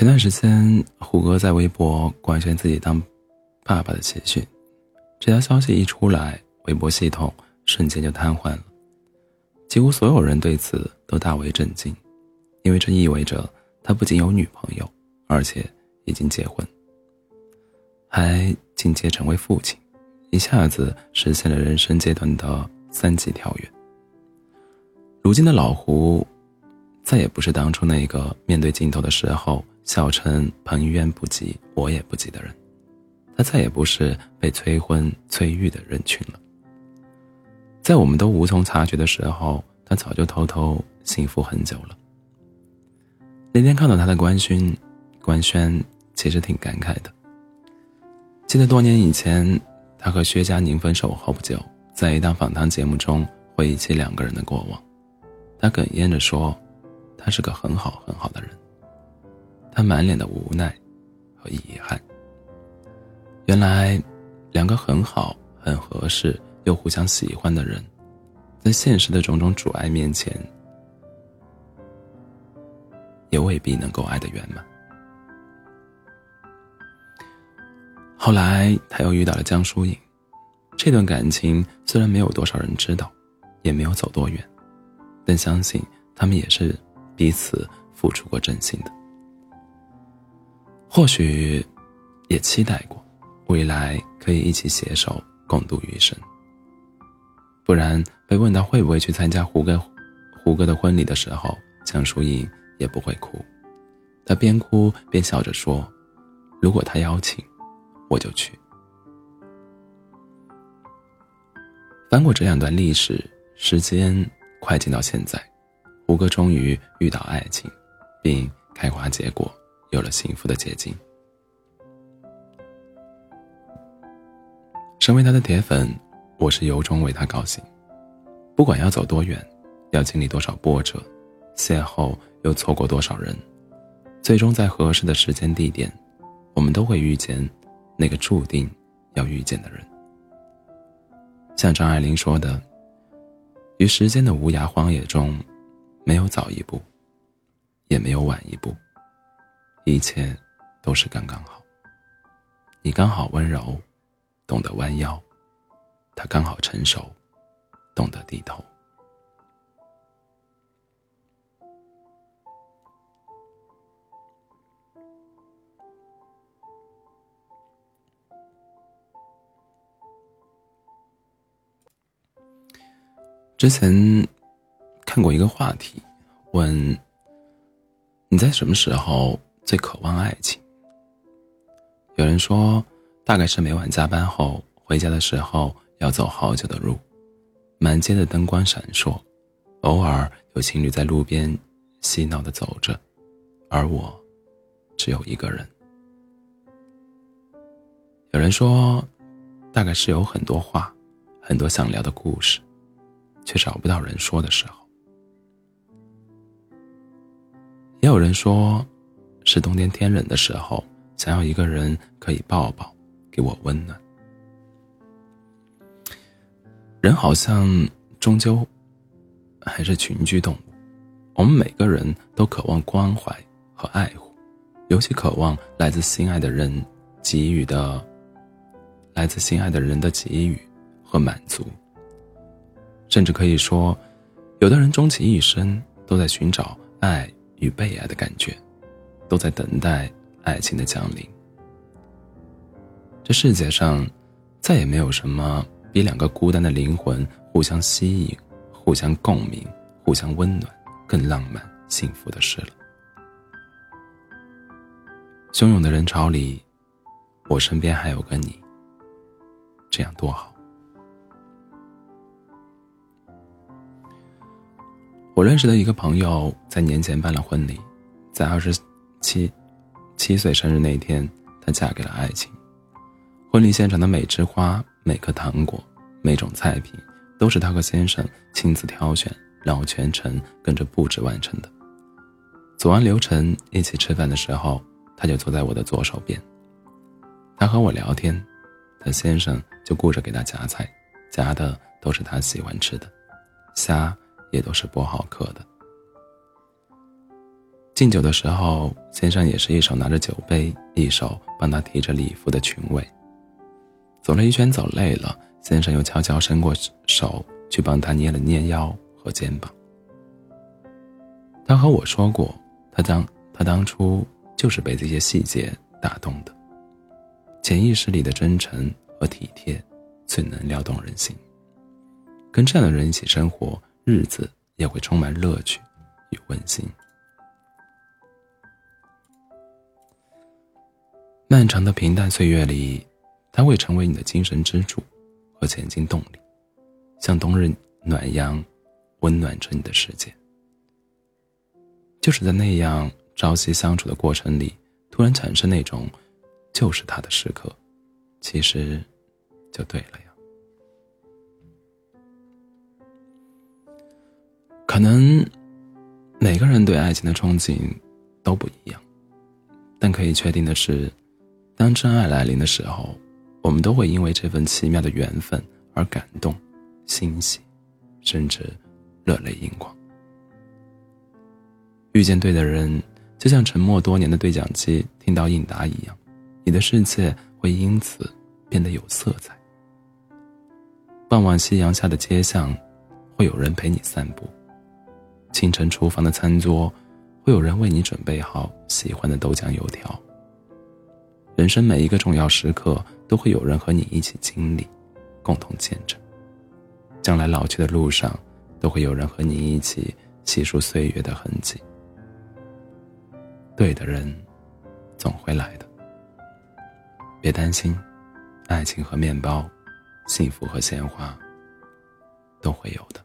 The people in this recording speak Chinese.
前段时间，胡歌在微博官宣自己当爸爸的喜讯，这条消息一出来，微博系统瞬间就瘫痪了。几乎所有人对此都大为震惊，因为这意味着他不仅有女朋友，而且已经结婚，还进阶成为父亲，一下子实现了人生阶段的三级跳跃。如今的老胡，再也不是当初那个面对镜头的时候。笑称彭于晏不急，我也不急的人，他再也不是被催婚催育的人群了。在我们都无从察觉的时候，他早就偷偷幸福很久了。那天看到他的官宣，官宣其实挺感慨的。记得多年以前，他和薛佳凝分手后不久，在一档访谈节目中回忆起两个人的过往，他哽咽着说：“他是个很好很好的人。”他满脸的无奈和遗憾。原来，两个很好、很合适又互相喜欢的人，在现实的种种阻碍面前，也未必能够爱得圆满。后来，他又遇到了江疏影，这段感情虽然没有多少人知道，也没有走多远，但相信他们也是彼此付出过真心的。或许，也期待过，未来可以一起携手共度余生。不然，被问到会不会去参加胡歌、胡歌的婚礼的时候，江疏影也不会哭。她边哭边笑着说：“如果他邀请，我就去。”翻过这两段历史，时间快进到现在，胡歌终于遇到爱情，并开花结果。有了幸福的结晶。身为他的铁粉，我是由衷为他高兴。不管要走多远，要经历多少波折，邂逅又错过多少人，最终在合适的时间地点，我们都会遇见那个注定要遇见的人。像张爱玲说的：“于时间的无涯荒野中，没有早一步，也没有晚一步。”一切都是刚刚好。你刚好温柔，懂得弯腰；他刚好成熟，懂得低头。之前看过一个话题，问你在什么时候？最渴望爱情。有人说，大概是每晚加班后回家的时候，要走好久的路，满街的灯光闪烁，偶尔有情侣在路边嬉闹的走着，而我只有一个人。有人说，大概是有很多话，很多想聊的故事，却找不到人说的时候。也有人说。是冬天天冷的时候，想要一个人可以抱抱，给我温暖。人好像终究还是群居动物，我们每个人都渴望关怀和爱护，尤其渴望来自心爱的人给予的，来自心爱的人的给予和满足。甚至可以说，有的人终其一生都在寻找爱与被爱的感觉。都在等待爱情的降临。这世界上，再也没有什么比两个孤单的灵魂互相吸引、互相共鸣、互相温暖更浪漫、幸福的事了。汹涌的人潮里，我身边还有个你，这样多好。我认识的一个朋友，在年前办了婚礼，在二十。七七岁生日那天，她嫁给了爱情。婚礼现场的每枝花、每颗糖果、每种菜品，都是她和先生亲自挑选，然后全程跟着布置完成的。走完流程，一起吃饭的时候，他就坐在我的左手边。他和我聊天，他先生就顾着给他夹菜，夹的都是他喜欢吃的，虾也都是剥好壳的。敬酒的时候，先生也是一手拿着酒杯，一手帮他提着礼服的裙尾。走了一圈，走累了，先生又悄悄伸过手去帮他捏了捏腰和肩膀。他和我说过，他当他当初就是被这些细节打动的。潜意识里的真诚和体贴，最能撩动人心。跟这样的人一起生活，日子也会充满乐趣与温馨。漫长的平淡岁月里，他会成为你的精神支柱和前进动力，像冬日暖阳，温暖着你的世界。就是在那样朝夕相处的过程里，突然产生那种。就是他的时刻，其实就对了呀。可能每个人对爱情的憧憬都不一样，但可以确定的是，当真爱来临的时候，我们都会因为这份奇妙的缘分而感动、欣喜，甚至热泪盈眶。遇见对的人，就像沉默多年的对讲机听到应答一样。你的世界会因此变得有色彩。傍晚夕阳下的街巷，会有人陪你散步；清晨厨房的餐桌，会有人为你准备好喜欢的豆浆油条。人生每一个重要时刻，都会有人和你一起经历，共同见证。将来老去的路上，都会有人和你一起细数岁月的痕迹。对的人，总会来的。别担心，爱情和面包，幸福和鲜花，都会有的。